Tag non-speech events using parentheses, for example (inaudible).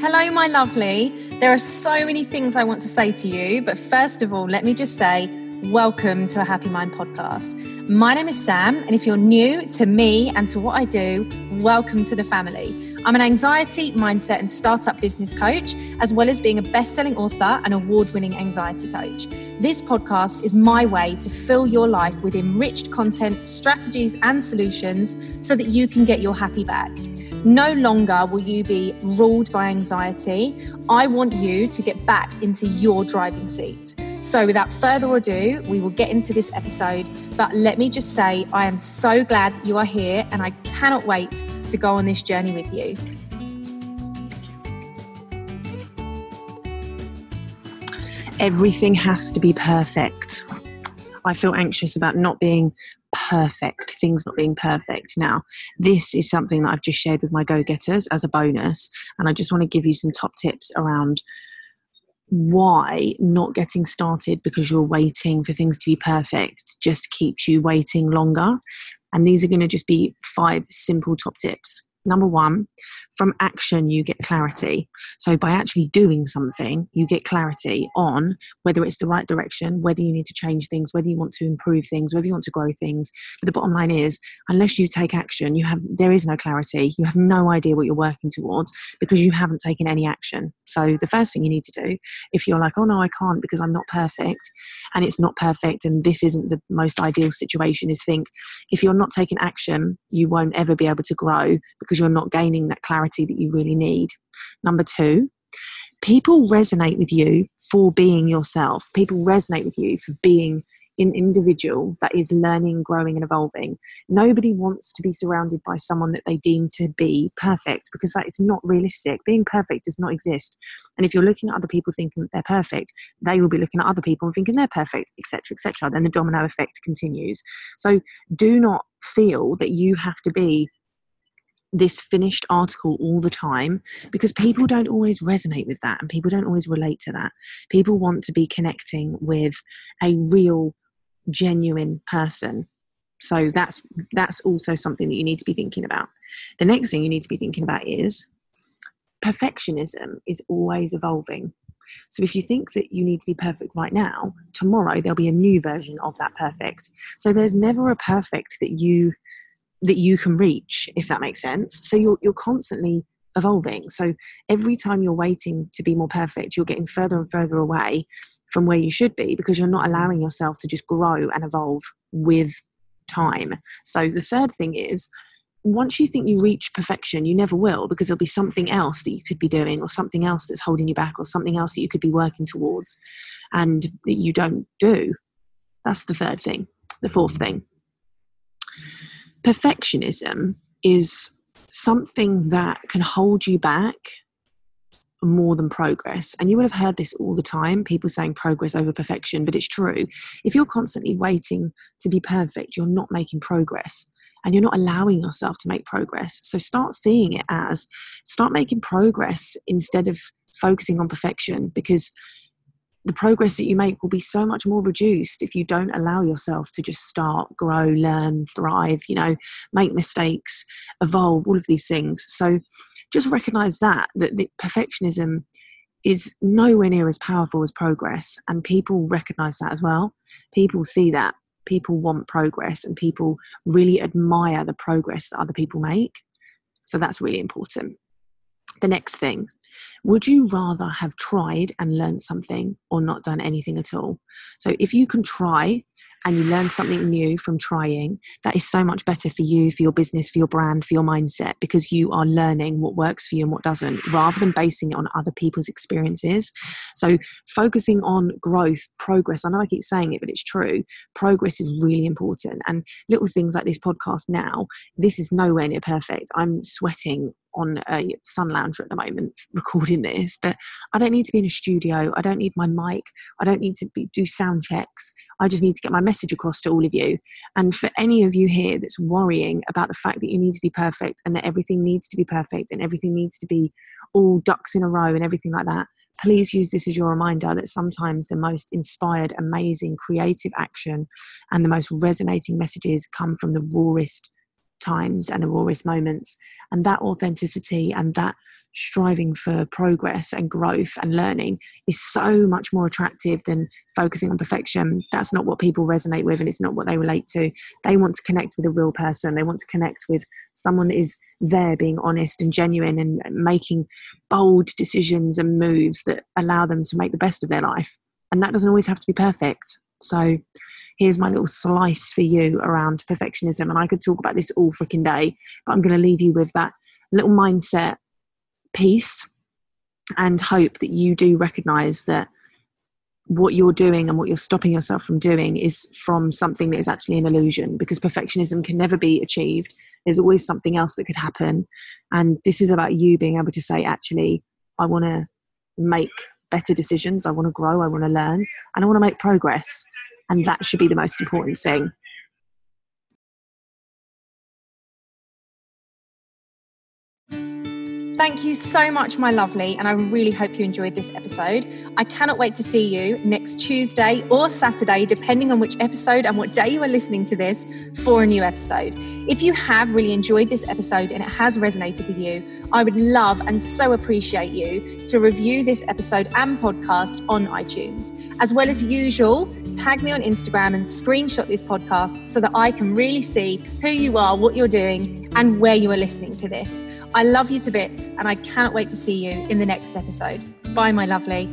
Hello, my lovely. There are so many things I want to say to you, but first of all, let me just say, welcome to a Happy Mind podcast. My name is Sam, and if you're new to me and to what I do, welcome to the family. I'm an anxiety, mindset, and startup business coach, as well as being a best selling author and award winning anxiety coach. This podcast is my way to fill your life with enriched content, strategies, and solutions so that you can get your happy back. No longer will you be ruled by anxiety. I want you to get back into your driving seat. So, without further ado, we will get into this episode. But let me just say, I am so glad that you are here and I cannot wait to go on this journey with you. Everything has to be perfect. I feel anxious about not being perfect, things not being perfect. Now, this is something that I've just shared with my go getters as a bonus, and I just want to give you some top tips around why not getting started because you're waiting for things to be perfect just keeps you waiting longer. And these are going to just be five simple top tips. Number one, from action, you get clarity. So, by actually doing something, you get clarity on whether it's the right direction, whether you need to change things, whether you want to improve things, whether you want to grow things. But the bottom line is, unless you take action, you have there is no clarity. You have no idea what you're working towards because you haven't taken any action. So, the first thing you need to do, if you're like, oh no, I can't because I'm not perfect, and it's not perfect, and this isn't the most ideal situation, is think if you're not taking action, you won't ever be able to grow because you're not gaining that clarity that you really need. Number two, people resonate with you for being yourself. People resonate with you for being an individual that is learning, growing, and evolving. Nobody wants to be surrounded by someone that they deem to be perfect because that is not realistic. Being perfect does not exist. And if you're looking at other people thinking that they're perfect, they will be looking at other people and thinking they're perfect, etc., etc. Then the domino effect continues. So do not feel that you have to be this finished article all the time because people don't always resonate with that and people don't always relate to that. People want to be connecting with a real, genuine person. So that's that's also something that you need to be thinking about. The next thing you need to be thinking about is perfectionism is always evolving. So if you think that you need to be perfect right now, tomorrow there'll be a new version of that perfect. So there's never a perfect that you that you can reach if that makes sense so you're, you're constantly evolving so every time you're waiting to be more perfect you're getting further and further away from where you should be because you're not allowing yourself to just grow and evolve with time so the third thing is once you think you reach perfection, you never will because there'll be something else that you could be doing, or something else that's holding you back, or something else that you could be working towards and that you don't do. That's the third thing. The fourth thing perfectionism is something that can hold you back more than progress. And you would have heard this all the time people saying progress over perfection, but it's true. If you're constantly waiting to be perfect, you're not making progress and you're not allowing yourself to make progress. So start seeing it as start making progress instead of focusing on perfection because the progress that you make will be so much more reduced if you don't allow yourself to just start, grow, learn, thrive, you know, make mistakes, evolve, all of these things. So just recognize that, that the perfectionism is nowhere near as powerful as progress. And people recognize that as well. People see that. People want progress and people really admire the progress that other people make. So that's really important. The next thing would you rather have tried and learned something or not done anything at all? So, if you can try and you learn something new from trying, that is so much better for you, for your business, for your brand, for your mindset, because you are learning what works for you and what doesn't, rather than basing it on other people's experiences. So, focusing on growth, progress, I know I keep saying it, but it's true. Progress is really important. And little things like this podcast now, this is nowhere near perfect. I'm sweating on a sun lounger at the moment (laughs) recording this, but I don't need to be in a studio. I don't need my mic. I don't need to be, do sound checks. I just need to get my message across to all of you. And for any of you here that's worrying about the fact that you need to be perfect and that everything needs to be perfect and everything needs to be all ducks in a row and everything like that, please use this as your reminder that sometimes the most inspired, amazing, creative action and the most resonating messages come from the rawest times and the rawest moments. And that authenticity and that striving for progress and growth and learning is so much more attractive than focusing on perfection. That's not what people resonate with and it's not what they relate to. They want to connect with a real person. They want to connect with someone that is there being honest and genuine and making bold decisions and moves that allow them to make the best of their life. And that doesn't always have to be perfect. So here's my little slice for you around perfectionism. And I could talk about this all freaking day, but I'm going to leave you with that little mindset piece and hope that you do recognize that what you're doing and what you're stopping yourself from doing is from something that is actually an illusion because perfectionism can never be achieved. There's always something else that could happen. And this is about you being able to say, actually, I want to make better decisions. I want to grow. I want to learn. And I want to make progress. And that should be the most important thing. Thank you so much, my lovely, and I really hope you enjoyed this episode. I cannot wait to see you next Tuesday or Saturday, depending on which episode and what day you are listening to this, for a new episode. If you have really enjoyed this episode and it has resonated with you, I would love and so appreciate you to review this episode and podcast on iTunes. As well as usual, tag me on Instagram and screenshot this podcast so that I can really see who you are, what you're doing, and where you are listening to this. I love you to bits, and I can't wait to see you in the next episode. Bye, my lovely.